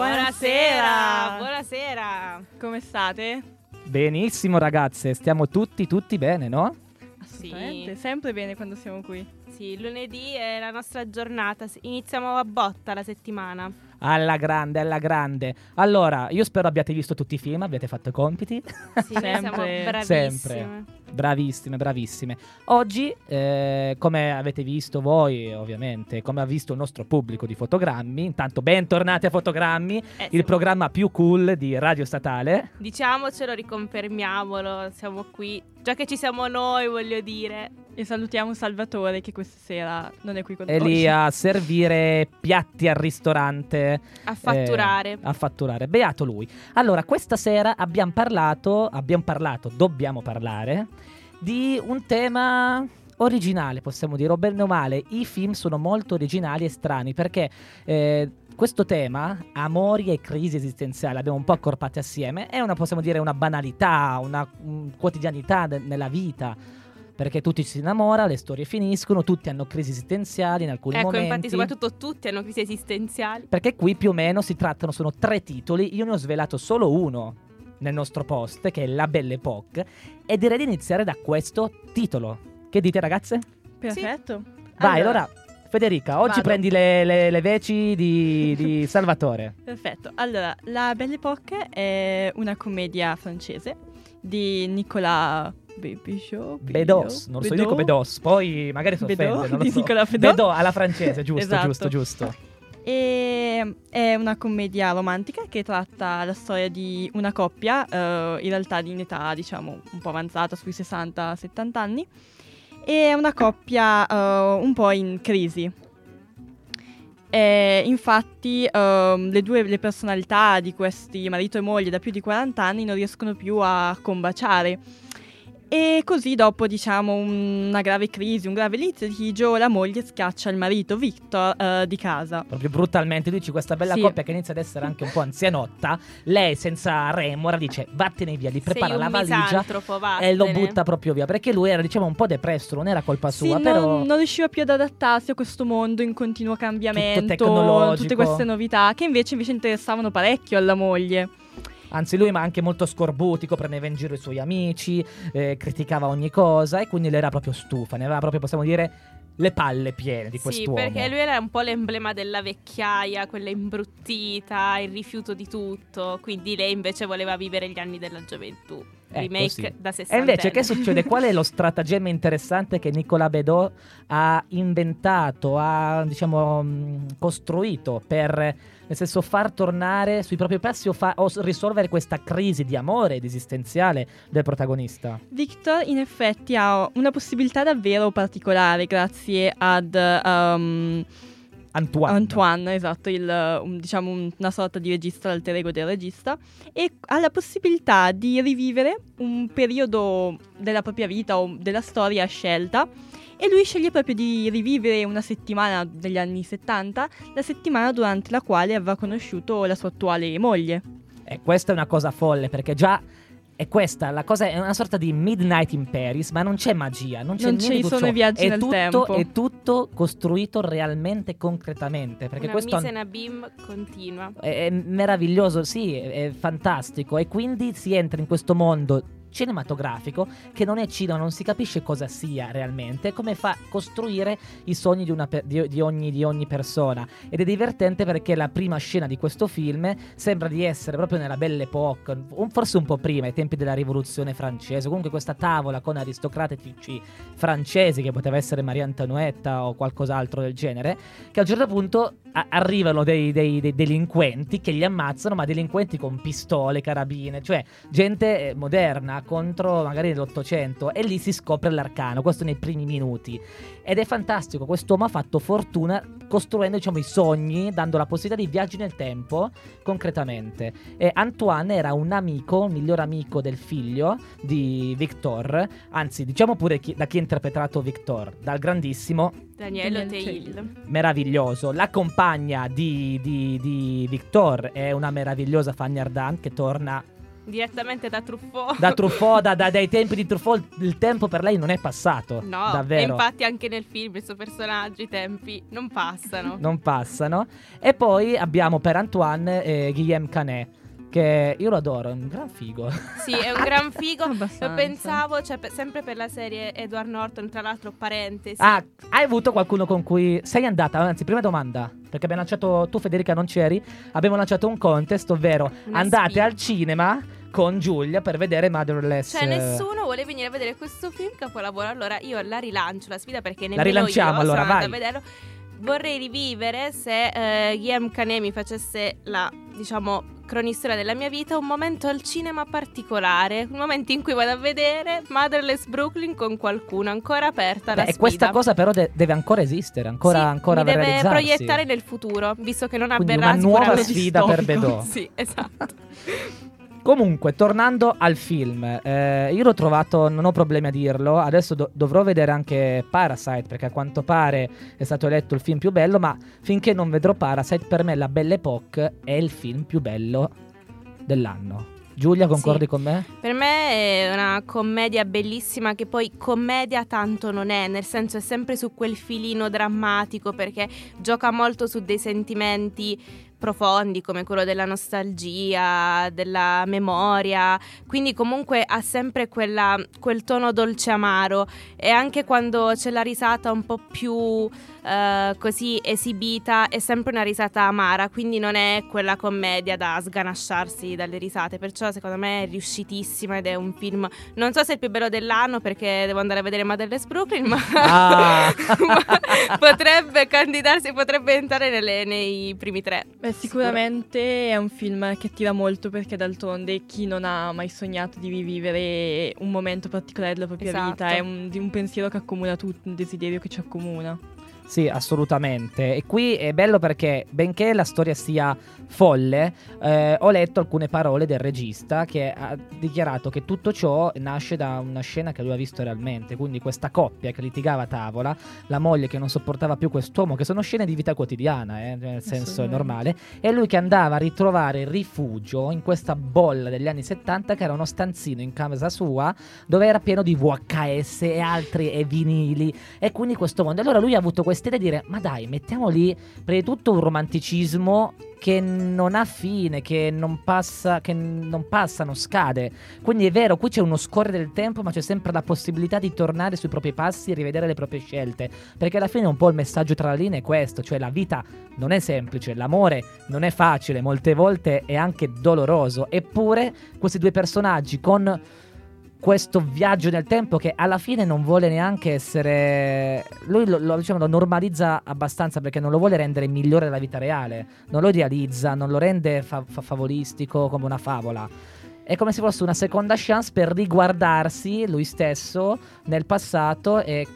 Buonasera! Buonasera! Come state? Benissimo ragazze, stiamo tutti tutti bene, no? Assolutamente, sempre bene quando siamo qui. Sì, lunedì è la nostra giornata, iniziamo a botta la settimana. Alla grande, alla grande. Allora, io spero abbiate visto tutti i film, abbiate fatto i compiti. Sì, noi siamo Sempre. bravissime. Sempre. Bravissime, bravissime. Oggi, eh, come avete visto voi, ovviamente, come ha visto il nostro pubblico di fotogrammi, intanto bentornati a Fotogrammi, Eh, il programma più cool di Radio Statale. Diciamocelo, riconfermiamolo, siamo qui. Già che ci siamo noi, voglio dire. E salutiamo Salvatore che questa sera non è qui con È noi. lì a servire piatti al ristorante. A fatturare. Eh, a fatturare. Beato lui. Allora, questa sera abbiamo parlato, abbiamo parlato, dobbiamo parlare di un tema originale, possiamo dire, o bene o male. I film sono molto originali e strani perché eh, questo tema, amori e crisi esistenziali, abbiamo un po' accorpati assieme, è una, possiamo dire, una banalità, una mm, quotidianità de- nella vita. Perché tutti si innamora, le storie finiscono, tutti hanno crisi esistenziali in alcuni ecco, momenti. infatti, soprattutto tutti hanno crisi esistenziali. Perché qui più o meno si trattano, sono tre titoli, io ne ho svelato solo uno nel nostro post, che è La Belle Époque, e direi di iniziare da questo titolo. Che dite ragazze? Perfetto. Vai, allora, Federica, oggi vado. prendi le, le- le veci di, di Salvatore. Perfetto. Allora, La Belle Époque è una commedia francese di Nicolas Bébichot. Bedos, non so, io dico Bedos, poi magari si offende, Bedò? non lo so. Bedò alla francese, giusto, Esatto. giusto, giusto. E è una commedia romantica che tratta la storia di una coppia, eh, in realtà di un'età diciamo un po' avanzata, sui 60-70 anni, e è una coppia eh, un po' in crisi. E infatti ehm, le due le personalità di questi marito e moglie da più di 40 anni non riescono più a combaciare. E così dopo, diciamo, una grave crisi, un grave litigio, la moglie scaccia il marito Victor eh, di casa. Proprio brutalmente, dici questa bella Sì. coppia che inizia ad essere anche un po' anzianotta, lei senza remora dice vattene via, gli prepara la valigia e lo butta proprio via, perché lui era diciamo un po' depresso, non era colpa Sì, sua, non, però non riusciva più ad adattarsi a questo mondo in continuo cambiamento, tutte queste novità che invece, invece interessavano parecchio alla moglie. Anzi lui ma anche molto scorbutico, prendeva in giro i suoi amici, eh, criticava ogni cosa e quindi lei era proprio stufa, ne aveva proprio possiamo dire le palle piene di Sì, quest'uomo. perché lui era un po' l'emblema della vecchiaia, quella imbruttita, il rifiuto di tutto. Quindi lei invece voleva vivere gli anni della gioventù. Ecco, Remake sì. da 60 E invece che succede? Qual è lo stratagemma interessante che Nicolas Bedot ha inventato, ha diciamo mh, costruito per nel senso far tornare sui propri passi o, fa- o risolvere questa crisi di amore ed esistenziale del protagonista? Victor in effetti ha una possibilità davvero particolare grazie ad um, Antoine. Antoine, esatto, il, un- diciamo un- una sorta di regista, l'alter ego del regista, e ha la possibilità di rivivere un periodo della propria vita o della storia scelta. E lui sceglie proprio di rivivere una settimana degli anni 70, la settimana durante la quale aveva conosciuto la sua attuale moglie. E questa è una cosa folle perché già è questa, la cosa è una sorta di Midnight in Paris, ma non c'è magia, non c'è Non niente ci di tutto sono i viaggi è nel tutto, tempo. È tutto costruito realmente, concretamente. Perché Una questo mise in abim continua. è, è meraviglioso, sì, è, è fantastico. E quindi si entra in questo mondo cinematografico che non è cinema, non si capisce cosa sia realmente, come fa a costruire i sogni di, per- di- di ogni, di ogni persona. Ed è divertente perché la prima scena di questo film sembra di essere proprio nella Belle Époque, forse un po' prima, ai tempi della rivoluzione francese. Comunque questa tavola con aristocratici francesi, che poteva essere Maria Antonietta o qualcos'altro del genere, che a un certo punto a- arrivano dei, dei- dei delinquenti che li ammazzano, ma delinquenti con pistole, carabine, cioè gente eh, moderna contro magari l'Ottocento e lì si scopre l'arcano, questo nei primi minuti. Ed è fantastico, quest'uomo ha fatto fortuna costruendo diciamo i sogni, dando la possibilità di viaggi nel tempo concretamente. E Antoine era un amico, un miglior amico del figlio di Victor, anzi diciamo pure chi- da chi ha interpretato Victor, dal grandissimo Daniele Daniel Teil. meraviglioso. La compagna di, di- di Victor è una meravigliosa Fanny Ardant che torna Direttamente da Truffaut. Da Truffaut, da, da- dai tempi di Truffaut, il tempo per lei non è passato. No, e davvero. infatti anche nel film il suo personaggio, i tempi non passano. non passano. E poi abbiamo per Antoine eh, Guillaume Canet, che io lo adoro, è un gran figo. Sì, è un gran figo. Lo pensavo, cioè, per- sempre per la serie Edward Norton, tra l'altro, parentesi. Ah, hai avuto qualcuno con cui sei andata? Anzi, prima domanda, perché abbiamo lanciato, tu Federica non c'eri, abbiamo lanciato un contest, ovvero Una andate sfida. al cinema con Giulia per vedere Motherless. Cioè, nessuno vuole venire a vedere questo film capolavoro. Allora io la rilancio la sfida perché nemmeno rilanciamo, io allora, sono vai. a vederlo. Vorrei rivivere se eh, Guillaume Canet mi facesse la, diciamo, cronistoria della mia vita, un momento al cinema particolare, un momento in cui vado a vedere Motherless Brooklyn con qualcuno, ancora aperta la Beh, e sfida. questa cosa però de- deve ancora esistere, ancora, Sì, ancora mi deve proiettare nel futuro, visto che non Quindi avverrà una nuova sfida per. Bedò. Sì, esatto. Comunque, tornando al film, eh, io l'ho trovato, non ho problemi a dirlo, adesso do- dovrò vedere anche Parasite perché a quanto pare è stato eletto il film più bello, ma finché non vedrò Parasite, per me La Belle Époque è il film più bello dell'anno. Giulia, concordi Sì. con me? Per me è una commedia bellissima che poi commedia tanto non è, nel senso è sempre su quel filino drammatico perché gioca molto su dei sentimenti profondi come quello della nostalgia, della memoria, quindi comunque ha sempre quella- quel tono dolce amaro e anche quando c'è la risata un po' più eh, così esibita è sempre una risata amara, quindi non è quella commedia da sganasciarsi dalle risate, perciò secondo me è riuscitissima ed è un film, non so se è il più bello dell'anno perché devo andare a vedere Motherless Brooklyn, ma, Ah. ma potrebbe candidarsi, potrebbe entrare nelle- nei primi tre. Beh, sicuramente è un film che attira molto perché d'altronde chi non ha mai sognato di rivivere un momento particolare della propria Esatto. vita è un, di un pensiero che accomuna tutti, un desiderio che ci accomuna. Sì, assolutamente. E qui è bello perché, benché la storia sia folle, eh, ho letto alcune parole del regista che ha dichiarato che tutto ciò nasce da una scena che lui ha visto realmente. Quindi questa coppia che litigava a tavola, la moglie che non sopportava più quest'uomo, che sono scene di vita quotidiana, eh, nel senso normale, e lui che andava a ritrovare rifugio in questa bolla degli anni 70 che era uno stanzino in casa sua dove era pieno di VHS e altri e vinili e quindi questo mondo. Allora lui ha avuto questa idea di dire: Ma dai, mettiamo lì prima di tutto un romanticismo che non ha fine, che non passa, che non passa, non scade. Quindi è vero, qui c'è uno scorrere del tempo, ma c'è sempre la possibilità di tornare sui propri passi e rivedere le proprie scelte. Perché alla fine un po' il messaggio tra le linee è questo: cioè la vita non è semplice, l'amore non è facile, molte volte è anche doloroso. Eppure questi due personaggi con questo viaggio nel tempo che alla fine non vuole neanche essere lui lo, lo- diciamo, lo normalizza abbastanza perché non lo vuole rendere migliore della vita reale non lo idealizza non lo rende fa- fa- favolistico come una favola è come se fosse una seconda chance per riguardarsi lui stesso nel passato e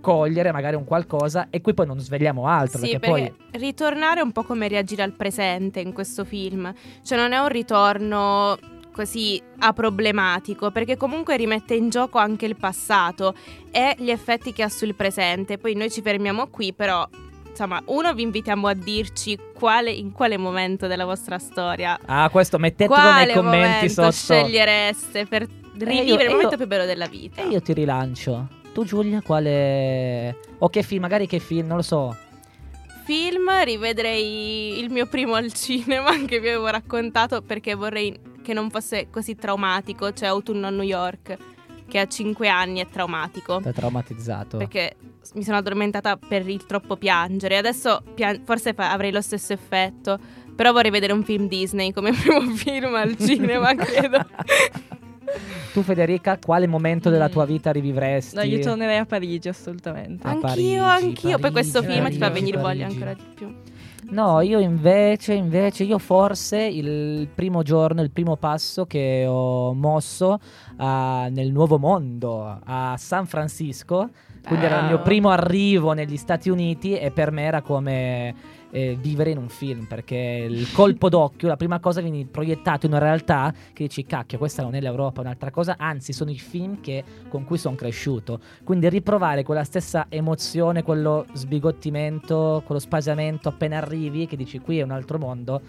cogliere magari un qualcosa e qui poi non svegliamo altro Sì, perché, perché ritornare è un po' come reagire al presente in questo film. Cioè non è un ritorno così aproblematico, perché comunque rimette in gioco anche il passato e gli effetti che ha sul presente. Poi noi ci fermiamo qui, però insomma, uno vi invitiamo a dirci quale, in quale momento della vostra storia ah questo mettetelo quale nei commenti sotto scegliereste per rivivere io- il e momento io- più bello della vita. E io ti rilancio. Tu Giulia, quale... O che film, magari che film, non lo so. Film rivedrei il mio primo al cinema che vi avevo raccontato perché vorrei che non fosse così traumatico, cioè Autunno a New York, che a 5 anni è traumatico. Ti ha traumatizzato. Perché mi sono addormentata per il troppo piangere. Adesso pian- forse fa- avrei lo stesso effetto. Però vorrei vedere un film Disney come primo film al cinema, credo. tu Federica, quale momento della Mm. tua vita rivivresti? No, io tornerei a Parigi assolutamente. Ah, anch'io, Parigi, anch'io. Poi questo Parigi, film ti fa Parigi, venire voglia Parigi. ancora di più. No, io invece, invece, io forse il primo giorno, il primo passo che ho mosso ah, nel nuovo mondo a San Francisco, quindi era il mio Wow. primo arrivo negli Stati Uniti e per me era come eh, vivere in un film, perché il colpo d'occhio, la prima cosa vieni proiettato in una realtà che dici cacchio, questa non è l'Europa, è un'altra cosa, anzi sono i film che- con cui sono cresciuto. Quindi riprovare quella stessa emozione, quello sbigottimento, quello spasiamento appena arrivi, che dici qui è un altro mondo,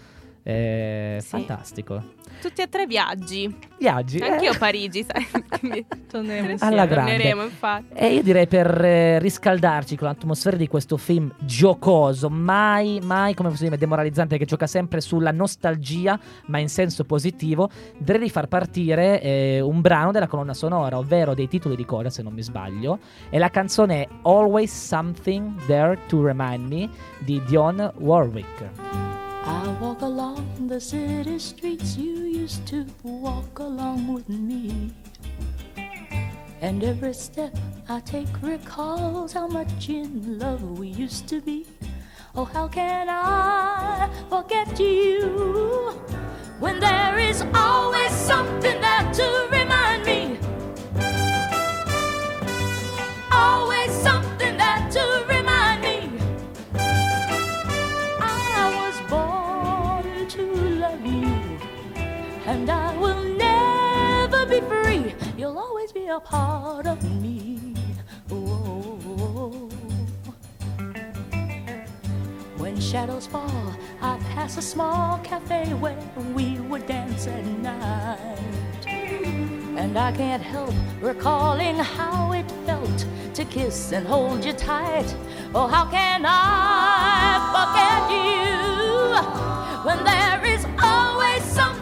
È Sì. fantastico. Tutti e tre viaggi. Viaggi. eh. Anch'io a Parigi, sai. Quindi Torneremo insieme. Alla grande. torneremo, infatti. E io direi per eh, riscaldarci con l'atmosfera di questo film giocoso, mai, mai, come posso dire, demoralizzante, che gioca sempre sulla nostalgia, ma in senso positivo, direi di far partire eh, un brano della colonna sonora, ovvero dei titoli di coda, se non mi sbaglio. E la canzone è Always Something There to Remind Me di Dionne Warwick. I walk along the city streets you used to walk along with me. And every step I take recalls how much in love we used to be. Oh, how can I forget you when there is always something there to remind me? Always something there to remind and I will never be free. You'll always be a part of me. When shadows fall, I pass a small cafe where we would dance at night. And I can't help recalling how it felt to kiss and hold you tight. Oh, how can I forget you when there is always something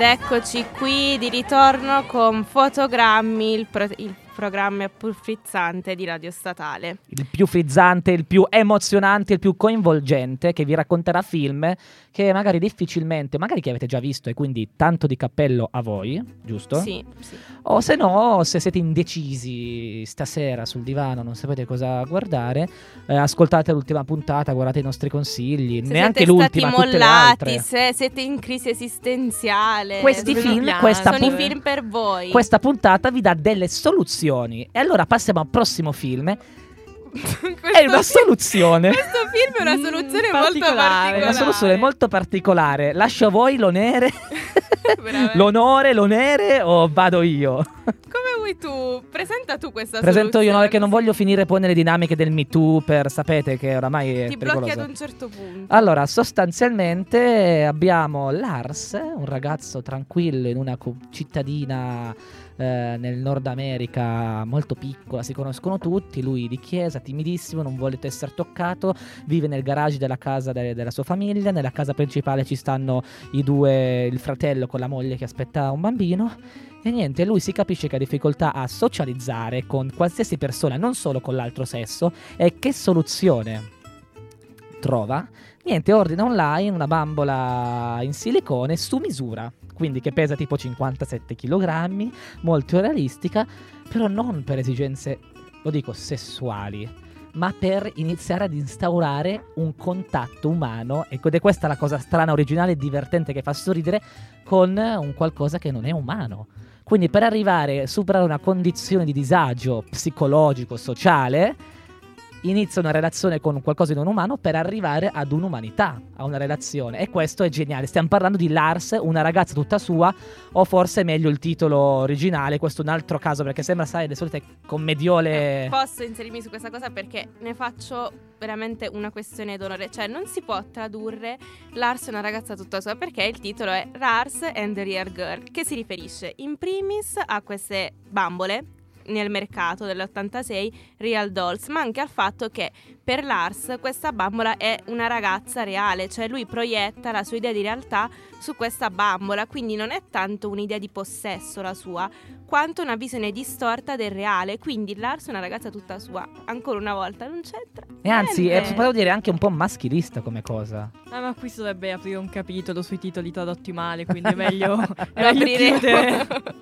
Ed eccoci qui di ritorno con Fotogrammi, il, pro- programma più frizzante di Radio Statale. il più frizzante, il più emozionante, il più coinvolgente che vi racconterà film che magari difficilmente, magari che avete già visto e quindi tanto di cappello a voi, giusto? Sì, sì. O se no, se siete indecisi stasera sul divano, non sapete cosa guardare, eh, ascoltate l'ultima puntata, guardate i nostri consigli, Se neanche stati l'ultima, le mollati, altre. se siete in crisi esistenziale, Questi film, dobbiamo- questa sono i pun- film per voi. Questa puntata vi dà delle soluzioni. E allora passiamo al prossimo film. È una film- soluzione. Questo film è una Mm, soluzione molto particolare. una soluzione molto particolare. Lascio a voi l'onere. L'onore, l'onere o vado io? Come vuoi tu? Presenta tu questa Presento io, no, soluzione. perché non voglio finire poi nelle dinamiche del Me Too per sapete che oramai è Ti blocchi pericoloso. ad un certo punto. Allora, sostanzialmente abbiamo Lars, un ragazzo tranquillo in una cittadina eh, nel Nord America molto piccola, si conoscono tutti, lui di chiesa, timidissimo, non vuole essere toccato, vive nel garage della casa de- della sua famiglia, nella casa principale ci stanno i due, il fratello con la moglie che aspetta un bambino. E niente, lui si capisce che ha difficoltà a socializzare con qualsiasi persona, non solo con l'altro sesso. E che soluzione trova? Niente, ordina online una bambola in silicone su misura, quindi che pesa tipo 57 kg, molto realistica, però non per esigenze, lo dico, sessuali, ma per iniziare ad instaurare un contatto umano, ecco, ed è questa la cosa strana, originale e divertente che fa sorridere, con un qualcosa che non è umano. Quindi per arrivare a superare una condizione di disagio psicologico, sociale, inizia una relazione con qualcosa di non umano per arrivare ad un'umanità, a una relazione. E questo è geniale. Stiamo parlando di Lars, una ragazza tutta sua, o forse meglio il titolo originale. Questo è un altro caso perché sembra, sai, le solite commediole. Eh, posso inserirmi su questa cosa perché ne faccio veramente una questione d'onore. Cioè, non si può tradurre Lars è una ragazza tutta sua perché il titolo è Lars and the Real Girl, che si riferisce in primis a queste bambole nel mercato dell'86 Real Dolls, ma anche al fatto che per Lars questa bambola è una ragazza reale, cioè lui proietta la sua idea di realtà su questa bambola, quindi non è tanto un'idea di possesso la sua, quanto una visione distorta del reale, quindi Lars è una ragazza tutta sua, ancora una volta non c'entra. E anzi, eh, potevo dire anche un po' maschilista come cosa. Ah, ma qui si dovrebbe aprire un capitolo sui titoli tradotti male, quindi è meglio, è Lo meglio chiudere.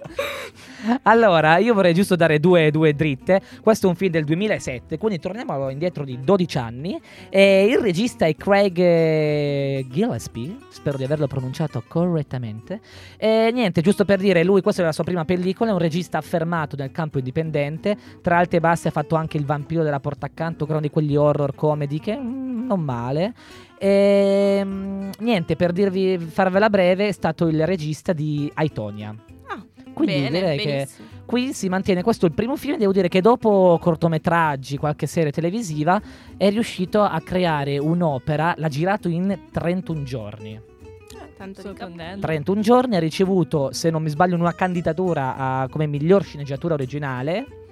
Allora, io vorrei giusto dare due, due dritte. Questo è un film del 2007, quindi torniamo indietro di 12 anni. E il regista è Craig eh, Gillespie, spero di averlo pronunciato correttamente. E niente, giusto per dire, lui, questa è la sua prima pellicola, è un regista affermato nel campo indipendente. Tra alti e bassi ha fatto anche Il vampiro della porta accanto, che è uno di quegli horror comedy che mm, non male. E, mm, niente, per dirvi, farvela breve, è stato il regista di Aitonia. Ah, Quindi bene, direi che benissimo. Qui si mantiene. Questo è il primo film. Devo dire che dopo cortometraggi, qualche serie televisiva, è riuscito a creare un'opera. L'ha girato in 31 giorni. Eh, tanto di cap- Sorprendente. 31 giorni ha ricevuto, se non mi sbaglio, una candidatura a- come miglior sceneggiatura originale.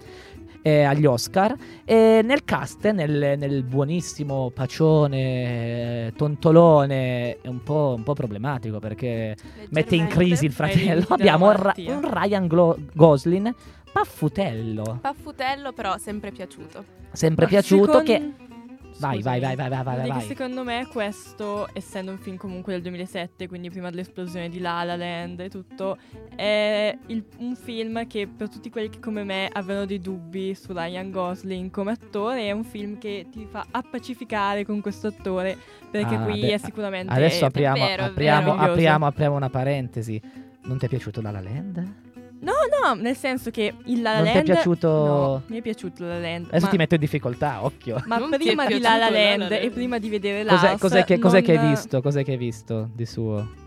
Eh, agli Oscar. E nel cast nel, nel buonissimo pacione eh, tontolone è un po', un po' problematico perché mette in crisi il fratello. abbiamo Ra- un Ryan Glo- Gosling paffutello. Paffutello, però sempre piaciuto. sempre piaciuto secondo- che vai vai vai vai vai vai, secondo me questo, essendo un film comunque del 2007, quindi prima dell'esplosione di La La Land e tutto, è il- un film che per tutti quelli che come me avevano dei dubbi su Ryan Gosling come attore, è un film che ti fa appacificare con questo attore, perché Ah, qui beh, è sicuramente... adesso apriamo, vero, è apriamo, meraviglioso. apriamo, apriamo una parentesi non ti è piaciuto La La Land? No, no, nel senso che il La La Non ti è Land... piaciuto- No, mi è piaciuto La La Land. adesso ma... ti metto in difficoltà occhio Ma Non prima di La La piaciuto La La Land Land? e prima di vedere Cos'è, Lars, cos'è che, cos'è che hai non- visto? Cos'è che hai visto di suo?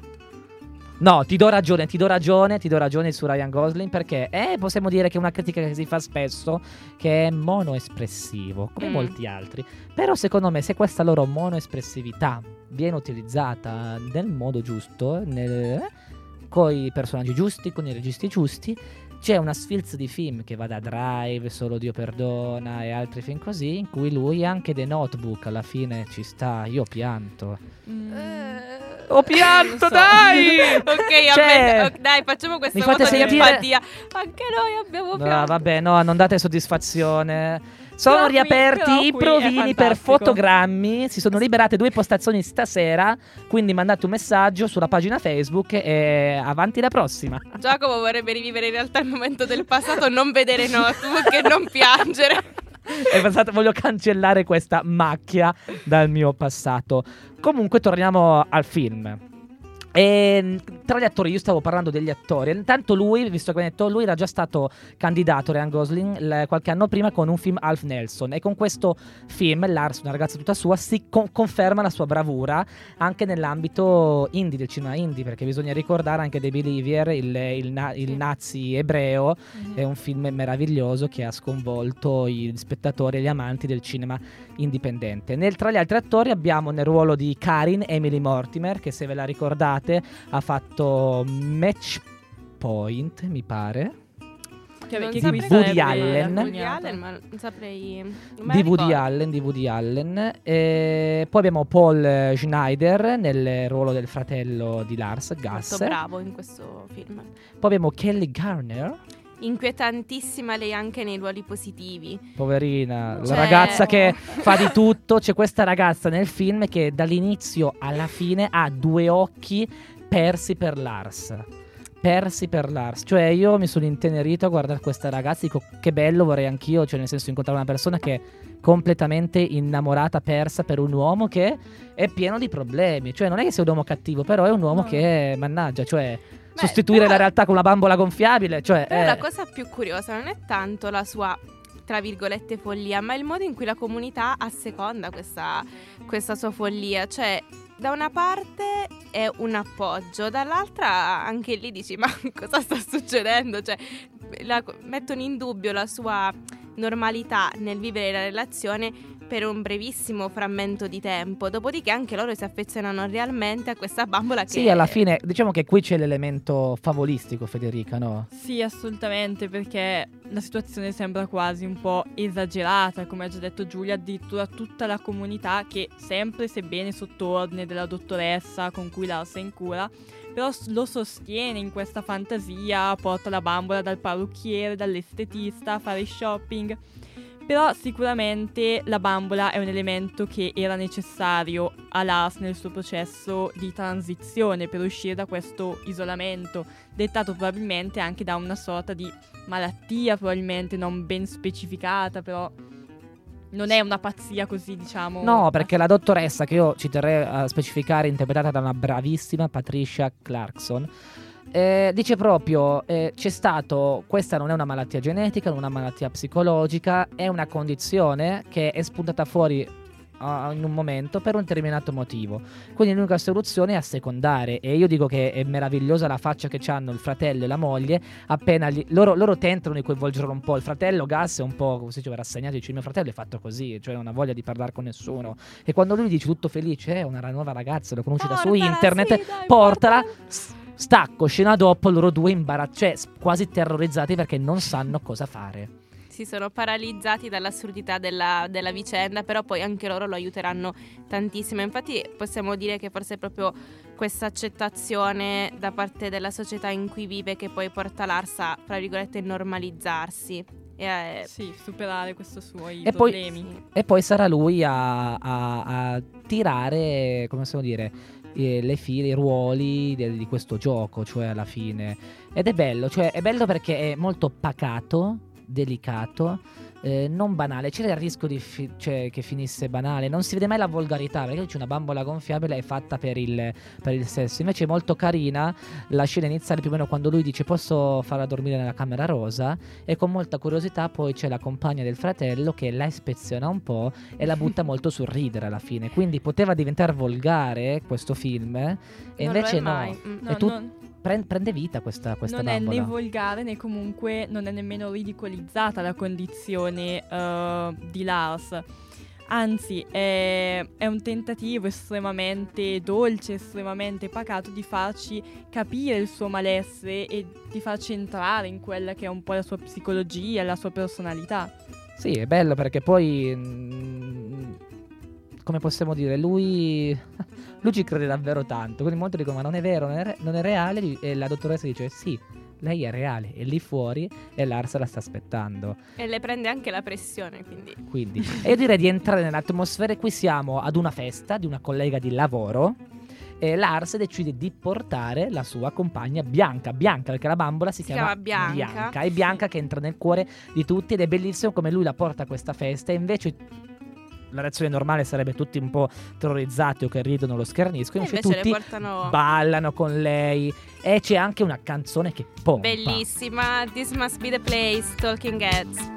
No, ti do ragione, ti do ragione, ti do ragione su Ryan Gosling perché eh, possiamo dire che è una critica che si fa spesso che è monoespressivo, come Mm. molti altri. Però secondo me se questa loro monoespressività viene utilizzata nel modo giusto, nel- con i personaggi giusti, con i registi giusti, c'è una sfilza di film che va da Drive, Solo Dio perdona e altri film così, in cui lui anche The Notebook alla fine ci sta, io pianto. Mm. Eh, Ho pianto, so. dai! ok, Cioè, ammetta- ok, dai, facciamo mi fate voto di sentire- empatia. Anche noi abbiamo No, pianto. vabbè, no, non date soddisfazione. Sono qui- riaperti i provini per fotogrammi. Si sono liberate due postazioni stasera. Quindi mandate un messaggio sulla pagina Facebook e avanti la prossima. Giacomo vorrebbe rivivere in realtà il momento del passato, non vedere notebook e non piangere. E pensate, voglio cancellare questa macchia dal mio passato. Comunque, torniamo al film. E, tra gli attori, io stavo parlando degli attori. Intanto lui, visto che ho detto, lui era già stato candidato, Ryan Gosling, l- qualche anno prima con un film Alf Nelson. E con questo film, Lars, una ragazza tutta sua, si con- conferma la sua bravura anche nell'ambito indie, del cinema indie, perché bisogna ricordare anche The Believer, il, il na- il nazi ebreo, Mhm. è un film meraviglioso che ha sconvolto gli spettatori e gli amanti del cinema indipendente. Nel- tra gli altri attori abbiamo nel ruolo di Karin Emily Mortimer, che se ve la ricordate ha fatto Match Point, mi pare. Che, Non qui Woody Allen. Woody. Allen, ma non saprei. Di Woody. Allen, di Woody Allen. E poi abbiamo Paul Schneider nel ruolo del fratello di Lars, Gus. Molto bravo in questo film. Poi abbiamo Kelly Garner, Inquietantissima lei anche nei ruoli positivi. poverina, la Cioè- ragazza che fa di tutto. C'è questa ragazza nel film che dall'inizio alla fine ha due occhi persi per Lars. persi per Lars. Cioè, io mi sono intenerito a guardare questa ragazza. Dico, che bello, vorrei anch'io. Cioè, nel senso, incontrare una persona che è completamente innamorata, persa per un uomo che è pieno di problemi. Cioè, non è che sia un uomo cattivo, però è un uomo No. che, mannaggia, cioè, Beh, sostituire però- la realtà con una bambola gonfiabile. Cioè, Però eh, la cosa più curiosa non è tanto la sua tra virgolette follia, ma il modo in cui la comunità asseconda questa, questa sua follia. Cioè, da una parte è un appoggio, dall'altra anche lì dici: Ma cosa sta succedendo? Cioè, la- mettono in dubbio la sua normalità nel vivere la relazione per un brevissimo frammento di tempo. Dopodiché anche loro si affezionano realmente a questa bambola che Sì, alla fine, diciamo che qui c'è l'elemento favolistico, Federica, no? Sì, assolutamente, perché la situazione sembra quasi un po' esagerata, come ha già detto Giulia, addirittura tutta la comunità che sempre, sebbene sotto ordine della dottoressa con cui Lars è in cura, però lo sostiene in questa fantasia, porta la bambola dal parrucchiere, dall'estetista a fare shopping. Però sicuramente la bambola è un elemento che era necessario a Lars nel suo processo di transizione per uscire da questo isolamento, dettato probabilmente anche da una sorta di malattia, probabilmente non ben specificata, però non è una pazzia così, diciamo. No, perché la dottoressa, che io ci terrei a specificare, interpretata da una bravissima Patricia Clarkson, eh, dice proprio: eh, c'è stato. Questa non è una malattia genetica, non è una malattia psicologica, è una condizione che è spuntata fuori ah, in un momento per un determinato motivo. Quindi l'unica soluzione è assecondare. E io dico che è meravigliosa la faccia che hanno il fratello e la moglie. Appena gli- loro, loro tentano di coinvolgerlo un po'. Il fratello Gas è un po' si diceva rassegnato. Dice: mio fratello è fatto così, cioè non ha voglia di parlare con nessuno. E quando lui dice tutto felice, è una nuova ragazza, l'ho conosciuta su Portala, internet, sì, dai, portala. portala. Stacco, scena dopo, loro due imbarazzati, cioè quasi terrorizzati perché non sanno cosa fare. si sono paralizzati dall'assurdità della, della vicenda, però poi anche loro lo aiuteranno tantissimo. Infatti possiamo dire che forse è proprio questa accettazione da parte della società in cui vive che poi porta Lars a, fra virgolette, normalizzarsi. E, eh, Sì, superare questi suoi E poi- problemi. sì. E poi sarà lui a, a- a tirare, come possiamo dire, eh, le file, i ruoli de- di questo gioco, cioè alla fine. Ed è bello, cioè è bello perché è molto pacato, delicato, eh, non banale. C'era il rischio di fi- cioè, che finisse banale, non si vede mai la volgarità perché c'è una bambola gonfiabile è fatta per il, per il sesso. Invece è molto carina la scena iniziale, più o meno quando lui dice posso farla dormire nella camera rosa e con molta curiosità poi c'è la compagna del fratello che la ispeziona un po' e la butta molto sul ridere alla fine. Quindi poteva diventare volgare questo film eh, e Non invece è no. Mm. No, e tu- non- Pre- prende vita questa, questa non è bambola. né volgare né comunque non è nemmeno ridicolizzata la condizione eh, di Lars. Anzi, è, è un tentativo estremamente dolce, estremamente pacato di farci capire il suo malessere e di farci entrare in quella che è un po' la sua psicologia, la sua personalità. Sì, è bello perché poi. mm, come possiamo dire, lui. lui ci crede davvero tanto. Quindi molti dicono: Ma non è vero, non è, re- non è reale. E la dottoressa dice: Sì, lei è reale, è lì fuori e Lars la sta aspettando. E le prende anche la pressione, quindi. Quindi, e io direi di entrare nell'atmosfera. Qui siamo ad una festa di una collega di lavoro. E Lars decide di portare la sua compagna Bianca. Bianca, perché la bambola si, Si chiama Bianca. Bianca. È Bianca che entra nel cuore di tutti ed è bellissimo come lui la porta a questa festa. E invece la reazione normale sarebbe tutti un po' terrorizzati o che ridono lo scherniscono. E Invece, tutti portano ballano con lei. E c'è anche una canzone che pompa. bellissima. This must be the place, Talking Heads.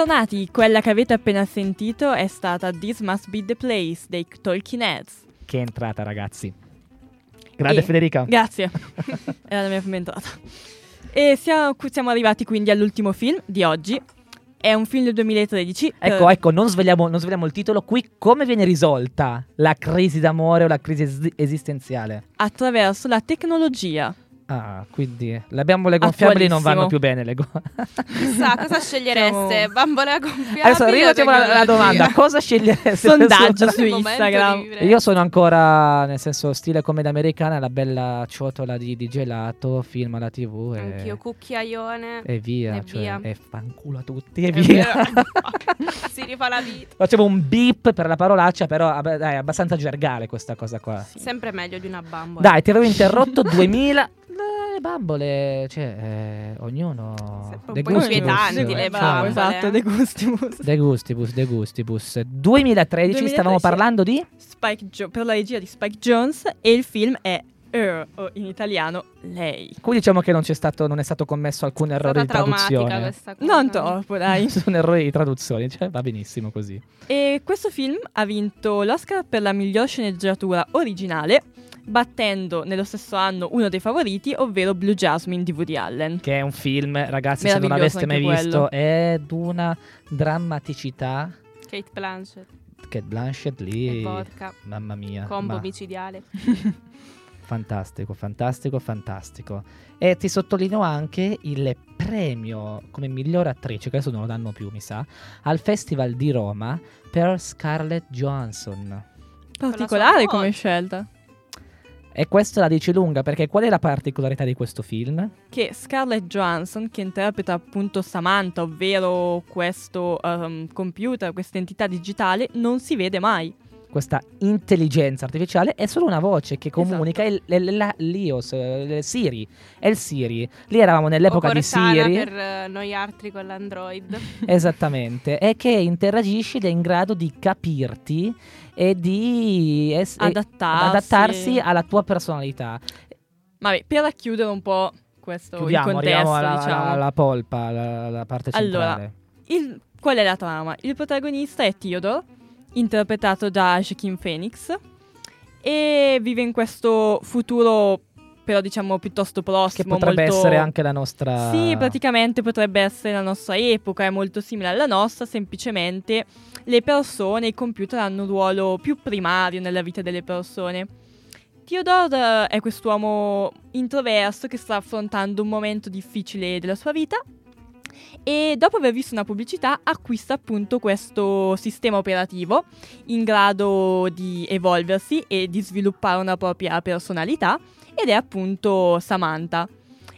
Bentornati, quella che avete appena sentito è stata This Must Be the Place dei Talking Heads. Che entrata, ragazzi. Grande E- Federica. Grazie, era la mia prima entrata. E siamo, siamo arrivati quindi all'ultimo film di oggi. È un film del 2013. Ecco, eh, ecco, non sveliamo, non sveliamo il titolo. Qui come viene risolta la crisi d'amore o la crisi es- esistenziale? attraverso la tecnologia. Ah, quindi le gonfiabili non vanno più bene le gonfiabili. Chissà, cosa scegliereste? Bambola gonfiabile Adesso o rifacciamo la, domanda, cosa scegliereste? Sondaggio su Instagram. Io sono ancora, nel senso, stile commedia americana, la bella ciotola di, di gelato, film alla tv e, Anch'io, cucchiaione. e via, E cioè, via. e fanculo a tutti e È via. si rifà la vita. Facevo un beep per la parolaccia, però dai, è abbastanza gergale questa cosa qua. Sempre meglio di una bambola. Dai, ti avevo interrotto 2000. Le bambole, cioè, eh, ognuno. De inquietanti eh, le cioè, bambole. Esatto, De Gustibus. De gustibus, de gustibus. 2013, 2013, stavamo parlando di. Spike Jo- per la regia di Spike Jones e il film è Her, o in italiano Lei. Qui diciamo che non c'è stato, non è stato commesso alcun È errore stata di traduzione. questa cosa. Non troppo, dai. Nessun errore di traduzione, cioè va benissimo così. E questo film ha vinto l'Oscar per la miglior sceneggiatura originale, battendo nello stesso anno uno dei favoriti, ovvero Blue Jasmine di Woody Allen. Che è un film, ragazzi, se non l'aveste mai anche visto, quello. è d'una drammaticità. Kate Blanchett Che Blanchett e lì. vodka. Mamma mia. Combo ma- micidiale. Fantastico, fantastico, fantastico. E ti sottolineo anche il premio come miglior attrice, che adesso non lo danno più, mi sa, al Festival di Roma per Scarlett Johansson. Particolare come scelta. E questo la dice lunga perché qual è la particolarità di questo film? Che Scarlett Johansson, che interpreta appunto Samantha, ovvero questo ehm, computer, questa entità digitale, non si vede mai. Questa intelligenza artificiale è solo una voce che Esatto. comunica il, il- la- l'IOS, eh, il Siri, è il Siri. Lì eravamo nell'epoca o di Cortana Siri. per eh, noi altri con l'Android. Esattamente, e che interagisci ed è in grado di capirti e di es- Adattarsi. adattarsi alla tua personalità. Vabbè, per racchiudere un po' questo il contesto, alla, diciamo. alla- alla polpa, alla, alla parte centrale. Allora, Il- qual è la trama? Il protagonista è Theodore, interpretato da Joaquin Phoenix, e vive in questo futuro, però diciamo piuttosto che prossimo. potrebbe molto- essere anche la nostra... Sì, praticamente potrebbe essere la nostra epoca, è molto simile alla nostra, semplicemente le persone, i computer hanno un ruolo più primario nella vita delle persone. Theodore eh, è quest'uomo introverso che sta affrontando un momento difficile della sua vita e dopo aver visto una pubblicità acquista appunto questo sistema operativo in grado di evolversi e di sviluppare una propria personalità ed è appunto Samantha.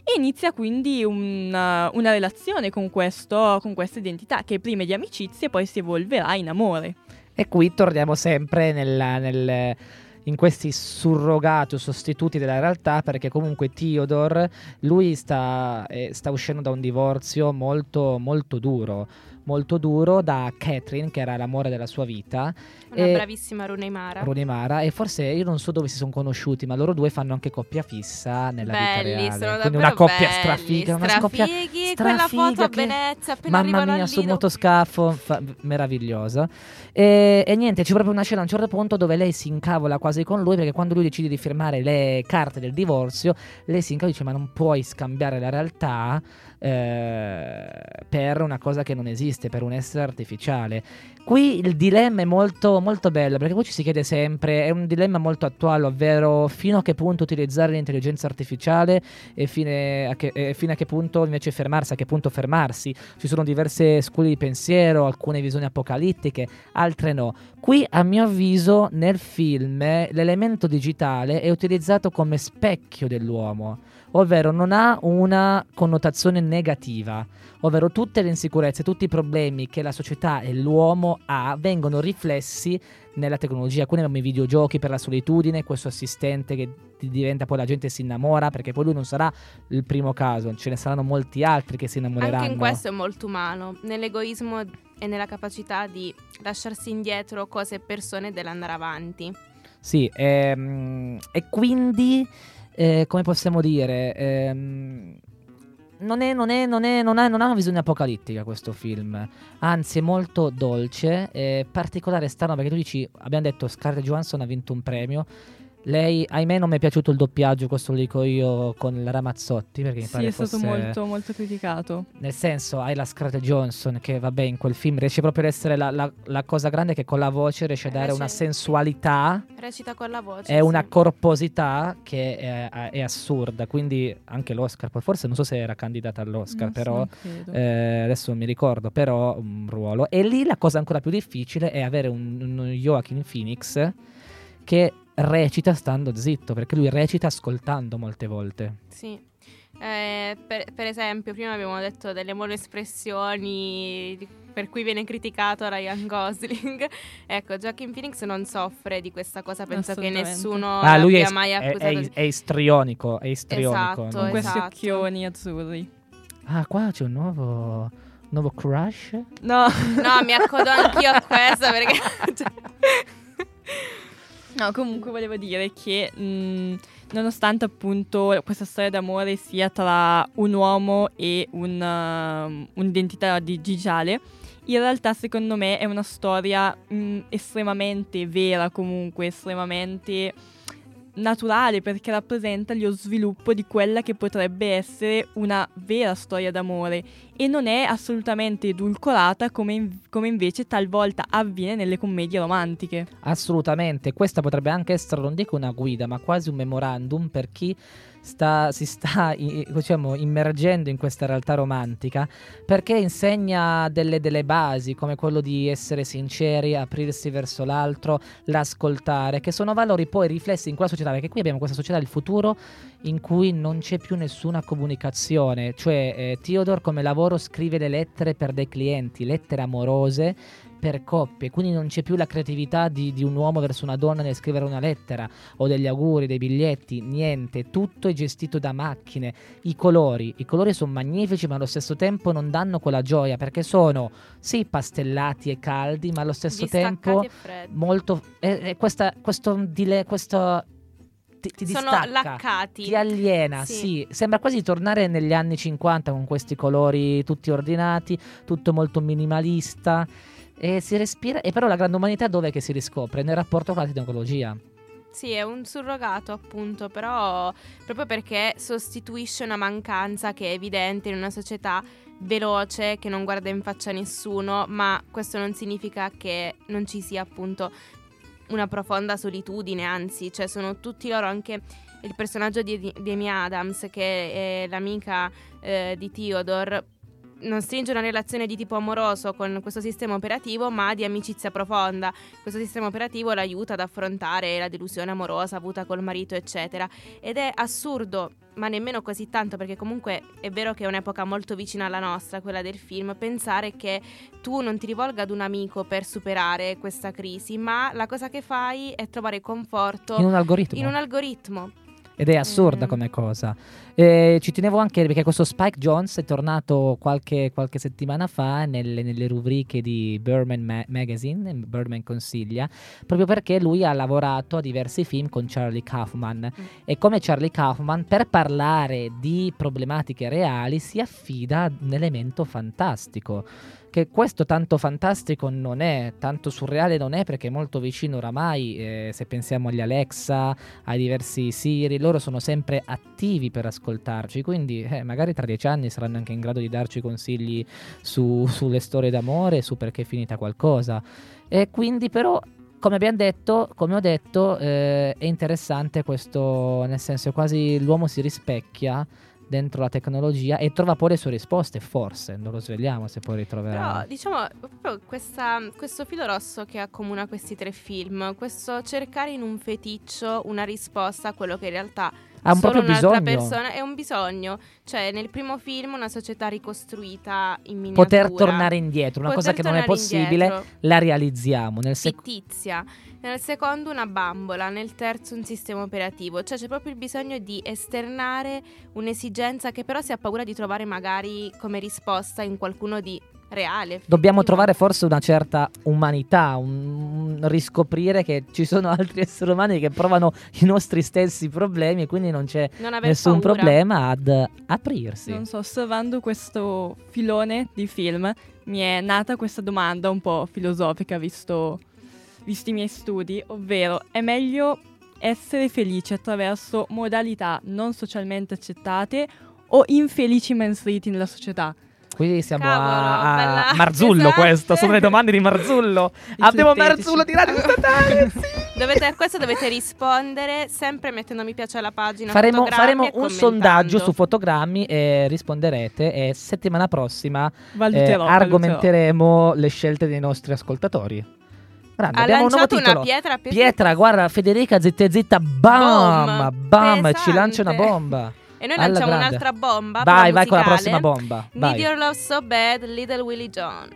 E inizia quindi una, una relazione con, questo, con questa identità che prima è di amicizia e poi si evolverà in amore. E qui torniamo sempre nella- nel- in questi surrogati o sostituti della realtà perché comunque Theodore, lui sta, eh, sta uscendo da un divorzio molto, molto duro, molto duro da Catherine che era l'amore della sua vita, Una E- bravissima Runeimara. E forse io non so dove si sono conosciuti, ma loro due fanno anche coppia fissa nella belli, vita reale. Quindi una coppia belli, strafiga, una scoppia strafighi, quella foto strafiga a Venezia appena Mamma mia, sul motoscafo, fa- meravigliosa. E, e niente, c'è proprio una scena a un certo punto dove lei si incavola quasi con lui perché quando lui decide di firmare le carte del divorzio, lei si incavola e dice ma non puoi scambiare la realtà eh, per una cosa che non esiste, per un essere artificiale. Qui il dilemma è molto, molto bello perché poi ci si chiede sempre, è un dilemma molto attuale, ovvero fino a che punto utilizzare l'intelligenza artificiale e fine a che, e fino a che punto invece fermarsi, a che punto fermarsi. Ci sono diverse scuole di pensiero, alcune visioni apocalittiche, altre no. Qui a mio avviso nel film l'elemento digitale è utilizzato come specchio dell'uomo, ovvero non ha una connotazione negativa, ovvero tutte le insicurezze, tutti i problemi che la società e l'uomo ha vengono riflessi nella tecnologia. Alcuni abbiamo i videogiochi per la solitudine, questo assistente che diventa poi la gente si innamora, perché poi lui non sarà il primo caso, ce ne saranno molti altri che si innamoreranno. Anche in questo è molto umano, nell'egoismo e nella capacità di lasciarsi indietro cose e persone dell'andare avanti. Sì, ehm, e quindi, eh, come possiamo dire, ehm, non, è, non, è, non, è, non, ha, non ha una visione apocalittica questo film, anzi è molto dolce, è particolare e strano perché tu dici, abbiamo detto Scarlett Johansson ha vinto un premio, lei, ahimè non mi è piaciuto il doppiaggio, questo lo dico io con la Ramazzotti, perché mi Sì, pare è stato molto, molto criticato. Nel senso, hai la Scarlett Johansson che, vabbè, in quel film riesce proprio ad essere la, la- la cosa grande che con la voce riesce a dare Riesce- una sensualità Recita con la voce. e sì. una corposità che è, è assurda. Quindi anche l'Oscar, poi forse non so se era candidata all'Oscar, Non però eh, adesso non mi ricordo, però un ruolo. E lì la cosa ancora più difficile è avere un, un Joaquin Phoenix che recita stando zitto, perché lui recita ascoltando molte volte. Sì. Eh, per, per esempio, prima abbiamo detto delle monoespressioni di- per cui viene criticato Ryan Gosling. ecco, Joaquin Phoenix non soffre di questa cosa, penso che nessuno ah, lui è, mai è, accusato. è, è istrionico, è istrionico. Esatto, Con questi esatto. occhioni azzurri. Ah, qua c'è un nuovo, nuovo crush. No, No, mi accodo anch'io a questa perché... no, comunque volevo dire che mh, nonostante appunto questa storia d'amore sia tra un uomo e un, um, un'identità digitale, in realtà secondo me è una storia mh, estremamente vera comunque, estremamente naturale perché rappresenta lo sviluppo di quella che potrebbe essere una vera storia d'amore e non è assolutamente edulcorata come, in- come invece talvolta avviene nelle commedie romantiche. Assolutamente, questa potrebbe anche essere, non dico una guida, ma quasi un memorandum per chi sta- si sta diciamo, immergendo in questa realtà romantica, perché insegna delle, delle basi, come quello di essere sinceri, aprirsi verso l'altro, l'ascoltare, che sono valori poi riflessi in quella società, perché qui abbiamo questa società del futuro in cui non c'è più nessuna comunicazione, cioè eh, Theodore come lavoro scrive le lettere per dei clienti, lettere amorose per coppie, quindi non c'è più la creatività di, di un uomo verso una donna nel scrivere una lettera o degli auguri, dei biglietti, niente, tutto è gestito da macchine, i colori, i colori sono magnifici ma allo stesso tempo non danno quella gioia perché sono sì pastellati e caldi ma allo stesso tempo molto... eh, eh, questa, questo dile- questo ti, ti Sono laccati. ti aliena, Sì. sì. Sembra quasi di tornare negli anni 50 con questi colori tutti ordinati, tutto molto minimalista. E si respira. E però la grande umanità dov'è che si riscopre? Nel rapporto con la tecnologia. Sì, è un surrogato appunto, però proprio perché sostituisce una mancanza che è evidente in una società veloce che non guarda in faccia a nessuno, ma questo non significa che non ci sia appunto una profonda solitudine, anzi, cioè sono tutti loro anche il personaggio di, di Amy Adams che è l'amica eh, di Theodore non stringe una relazione di tipo amoroso con questo sistema operativo, ma di amicizia profonda. Questo sistema operativo l'aiuta ad affrontare la delusione amorosa avuta col marito, eccetera. Ed è assurdo, ma nemmeno così tanto, perché comunque è vero che è un'epoca molto vicina alla nostra, quella del film, pensare che tu non ti rivolga ad un amico per superare questa crisi, ma la cosa che fai è trovare conforto In un algoritmo. in un algoritmo. Ed è assurda Mm. come cosa. Eh, ci tenevo anche perché questo Spike Jones è tornato qualche, qualche settimana fa nelle, nelle rubriche di Birdman Ma- Magazine, Birdman consiglia, proprio perché lui ha lavorato a diversi film con Charlie Kaufman. E come Charlie Kaufman, per parlare di problematiche reali, si affida ad un elemento fantastico. Che questo tanto fantastico non è, tanto surreale non è, perché è molto vicino oramai, eh, se pensiamo agli Alexa, ai diversi Siri, loro sono sempre attivi per ascoltarci, quindi eh, magari tra dieci anni saranno anche in grado di darci consigli su- sulle storie d'amore, su perché è finita qualcosa. E quindi però, come abbiamo detto, come ho detto, eh, è interessante questo, nel senso quasi l'uomo si rispecchia dentro la tecnologia e trova poi le sue risposte, forse, non lo svegliamo se poi ritroverà. Però diciamo proprio questa- questo filo rosso che accomuna questi tre film, questo cercare in un feticcio una risposta a quello che in realtà ha un solo proprio un'altra bisogno. persona è un bisogno. Cioè nel primo film una società ricostruita in miniatura. Poter tornare indietro, una Poter cosa che non è possibile, indietro. la realizziamo. Nel sec- fittizia. Nel secondo una bambola, nel terzo un sistema operativo. Cioè c'è proprio il bisogno di esternare un'esigenza che però si ha paura di trovare magari come risposta in qualcuno di reale. Dobbiamo trovare forse una certa umanità, un, un riscoprire che ci sono altri esseri umani che provano i nostri stessi problemi e quindi non c'è non nessun paura. problema ad aprirsi. Non so, osservando questo filone di film mi è nata questa domanda un po' filosofica visto, visti i miei studi, ovvero è meglio essere felici attraverso modalità non socialmente accettate o infelici ma inseriti nella società? Qui siamo Cavolo, a, a Marzullo pesante. questo, sono le domande di Marzullo. Abbiamo. Marzullo di Radio Statale, sì. Dovete, a questo dovete rispondere sempre mettendo mi piace alla pagina. Faremo, faremo un sondaggio su fotogrammi e risponderete e settimana prossima eh, Valuterò, argomenteremo le scelte dei nostri ascoltatori. Grande, Ha abbiamo un nuovo lanciato una titolo. pietra per Pietra, guarda, Federica zitta zitta, bam, Boom. bam, ci lancia una bomba. E noi lanciamo grande. un'altra bomba. Vai, vai con la musicale. prossima bomba. Need Vai. Your Love So Bad, Little Willie John.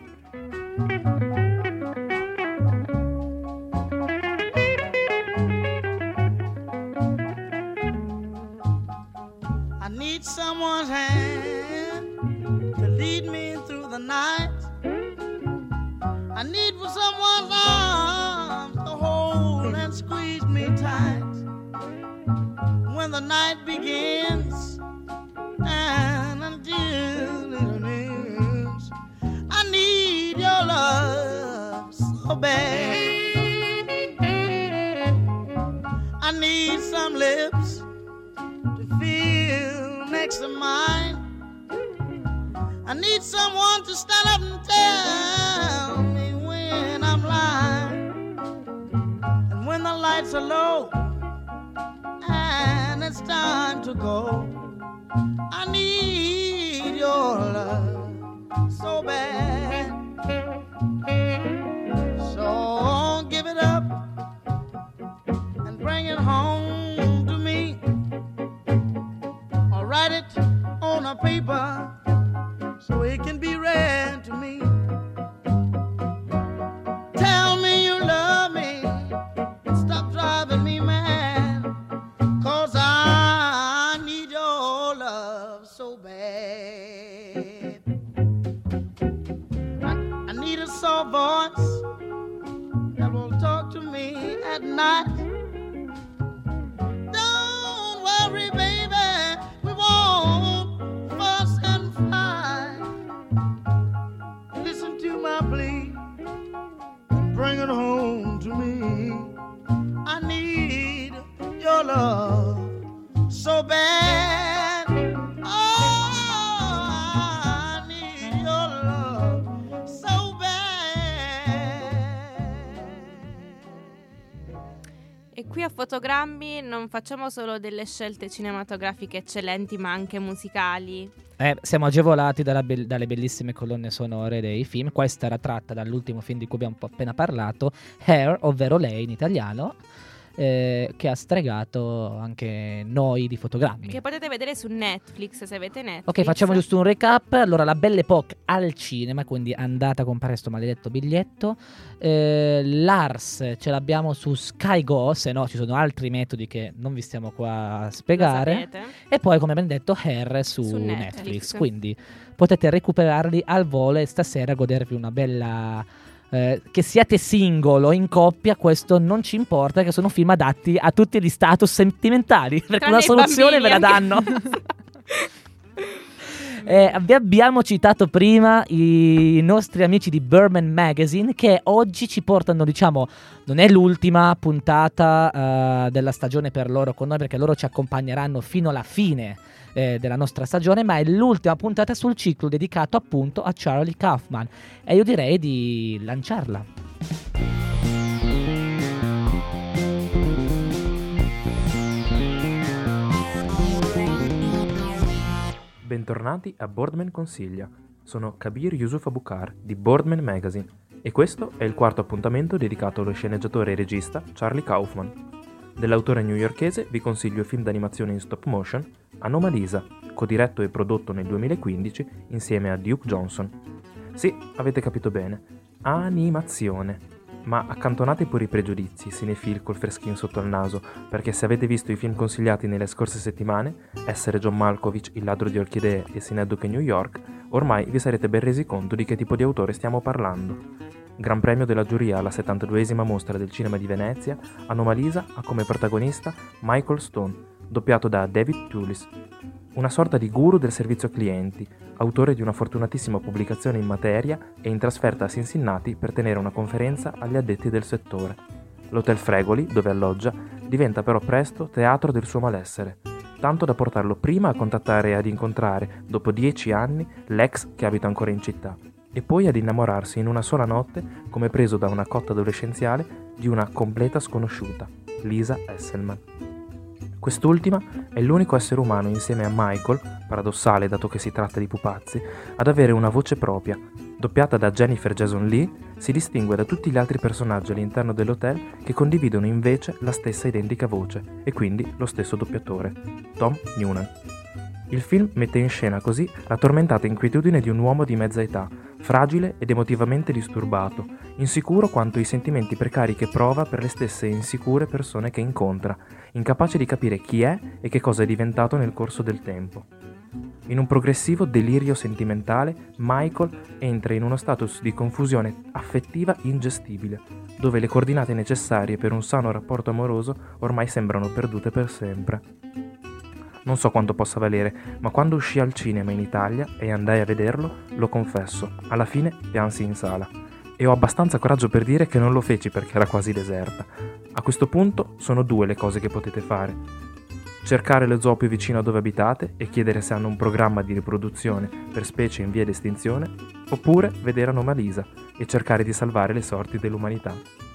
I need someone's hand to lead me through the night. I need for someone's arms to hold and squeeze me tight. When the night begins and until it ends, I need your love so bad. I need some lips to feel next to mine. I need someone to stand up and tell me when I'm lying. And when the lights are low it's time to go, I need your love so bad. So give it up and bring it home to me. Or write it on a paper so it can be read to me. Non facciamo solo delle scelte cinematografiche eccellenti, ma anche musicali. Eh, siamo agevolati be- dalle bellissime colonne sonore dei film. Questa era tratta dall'ultimo film di cui abbiamo appena parlato, Hair, ovvero lei in italiano, eh, che ha stregato anche noi di fotogrammi. Che potete vedere su Netflix se avete Netflix. Ok, facciamo giusto un recap. Allora, la Belle Époque al cinema, quindi andate a comprare sto maledetto biglietto. Eh, Lars ce l'abbiamo su Sky Go, se no ci sono altri metodi che non vi stiamo qua a spiegare. E poi, come abbiamo detto, Hair su, Su Netflix. Netflix. Quindi potete recuperarli al volo e stasera godervi una bella. Eh, che siate singolo o in coppia, questo non ci importa, che sono film adatti a tutti gli status sentimentali. Perché Tranne una soluzione ve la danno. Eh, vi abbiamo citato prima i nostri amici di Burman Magazine che oggi ci portano, diciamo, non è l'ultima puntata eh, della stagione per loro con noi perché loro ci accompagneranno fino alla fine eh, della nostra stagione, ma è l'ultima puntata sul ciclo dedicato appunto a Charlie Kaufman e io direi di lanciarla. Bentornati a Boardman Consiglia. Sono Kabir Yusuf Abukar di Boardman Magazine e questo è il quarto appuntamento dedicato allo sceneggiatore e regista Charlie Kaufman. Dell'autore newyorkese vi consiglio il film d'animazione in stop motion Anomalisa, codiretto e prodotto nel 2015 insieme a Duke Johnson. Sì, avete capito bene, animazione. Ma accantonate pure i pregiudizi, cinefil col freschino sotto al naso, perché se avete visto i film consigliati nelle scorse settimane, Essere John Malkovich, Il ladro di orchidee e Sineduke New York, ormai vi sarete ben resi conto di che tipo di autore stiamo parlando. Gran premio della giuria alla 72esima mostra del cinema di Venezia, Anomalisa ha come protagonista Michael Stone, doppiato da David Tulis, una sorta di guru del servizio clienti, autore di una fortunatissima pubblicazione in materia e in trasferta a Cincinnati per tenere una conferenza agli addetti del settore. L'Hotel Fregoli, dove alloggia, diventa però presto teatro del suo malessere, tanto da portarlo prima a contattare e ad incontrare, dopo dieci anni, l'ex che abita ancora in città, e poi ad innamorarsi in una sola notte, come preso da una cotta adolescenziale, di una completa sconosciuta, Lisa Esselman. Quest'ultima è l'unico essere umano insieme a Michael, paradossale dato che si tratta di pupazzi, ad avere una voce propria. Doppiata da Jennifer Jason Lee, si distingue da tutti gli altri personaggi all'interno dell'hotel che condividono invece la stessa identica voce e quindi lo stesso doppiatore, Tom Noonan. Il film mette in scena così la tormentata inquietudine di un uomo di mezza età, fragile ed emotivamente disturbato, insicuro quanto i sentimenti precari che prova per le stesse insicure persone che incontra, incapace di capire chi è e che cosa è diventato nel corso del tempo. In un progressivo delirio sentimentale, Michael entra in uno status di confusione affettiva ingestibile, dove le coordinate necessarie per un sano rapporto amoroso ormai sembrano perdute per sempre. Non so quanto possa valere, ma quando uscì al cinema in Italia e andai a vederlo, lo confesso, alla fine piansi in sala. E ho abbastanza coraggio per dire che non lo feci perché era quasi deserta. A questo punto sono due le cose che potete fare. cercare lo zoo più vicino a dove abitate e chiedere se hanno un programma di riproduzione per specie in via di estinzione, oppure vedere Anomalisa e cercare di salvare le sorti dell'umanità.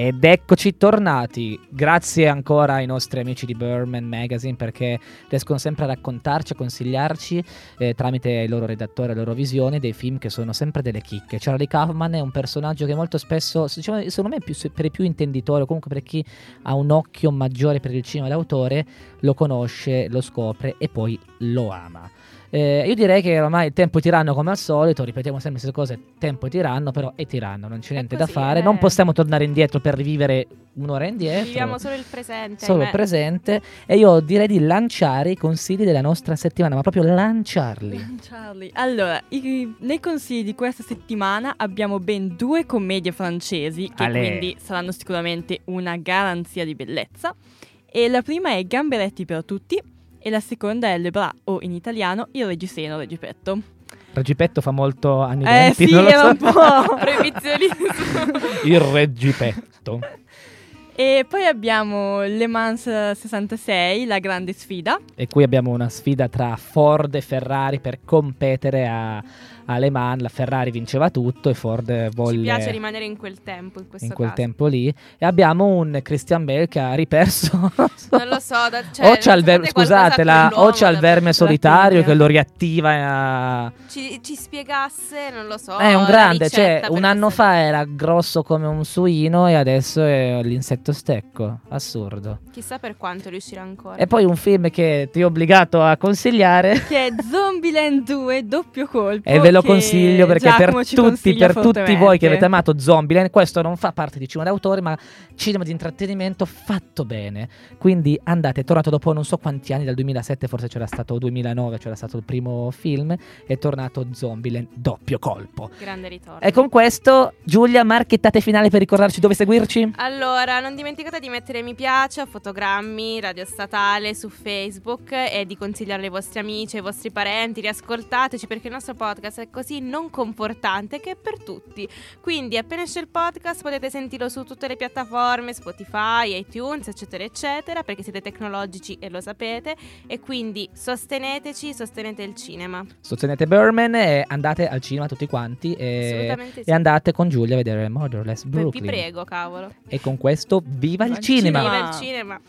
Ed eccoci tornati. Grazie ancora ai nostri amici di Burman Magazine perché riescono sempre a raccontarci, a consigliarci eh, tramite il loro redattore, la loro visione dei film che sono sempre delle chicche. Charlie Kaufman è un personaggio che molto spesso, diciamo, secondo me, più- per i più intenditori o comunque per chi ha un occhio maggiore per il cinema d'autore, lo conosce, lo scopre e poi lo ama. Eh, io direi che ormai il tempo è tiranno come al solito, ripetiamo sempre le stesse cose, tempo è tiranno, però è tiranno, non c'è niente da così, fare, eh. non possiamo tornare indietro per rivivere un'ora indietro. Viviamo solo il presente. solo il ahimè. presente e io direi di lanciare i consigli della nostra settimana, ma proprio lanciarli. Charlie. Allora, i- nei consigli di questa settimana abbiamo ben due commedie francesi che Ale. quindi saranno sicuramente una garanzia di bellezza. E la prima è Gamberetti per tutti e la seconda è Le Bras o in italiano Il Reggiseno Reggipetto. Reggipetto fa molto anni Eh 20, sì, non era so. un po'. Proibizioni. Il Reggipetto. E poi abbiamo Le Mans 66, la grande sfida. E qui abbiamo una sfida tra Ford e Ferrari per competere a, a Le Mans. La Ferrari vinceva tutto e Ford volle Ci piace rimanere in quel tempo, in in quel tempo lì. E abbiamo un Christian Bale che ha riperso. Non lo so, da, cioè, o c'ha il sapete ver- qualcosa scusatela, o c'ha il verme solitario che lo riattiva. Ci, ci spiegasse, non lo so. è un grande, cioè un anno fa era grosso come un suino e adesso è l'insetto stecco. Assurdo. Chissà per quanto riuscirà ancora. E poi un film che ti ho obbligato a consigliare. Che è Zombieland 2, doppio colpo. E ve lo che consiglio perché per Giacomo ci tutti, per tutti voi che avete amato Zombieland, questo non fa parte di cinema d'autore, ma cinema di intrattenimento fatto bene. Quindi andate, è tornato dopo non so quanti anni, dal 2007, forse c'era stato 2009, c'era stato il primo film, è tornato Zombieland doppio colpo. Grande ritorno. E con questo, Giulia, marchettate finale per ricordarci dove seguirci? Allora, non dimenticate di mettere mi piace a Fotogrammi, Radio Statale su Facebook e di consigliarle ai vostri amici, ai vostri parenti, riascoltateci perché il nostro podcast è così non confortante che è per tutti. Quindi appena esce il podcast potete sentirlo su tutte le piattaforme, Spotify, iTunes, eccetera, eccetera, perché siete tecnologici e lo sapete e quindi sosteneteci, sostenete il cinema. Sostenete Burman e andate al cinema tutti quanti e, Assolutamente sì. e andate con Giulia a vedere Motherless Vi Brooklyn. prego, cavolo. E con questo, viva il Viva il cinema! cinema. Viva il cinema.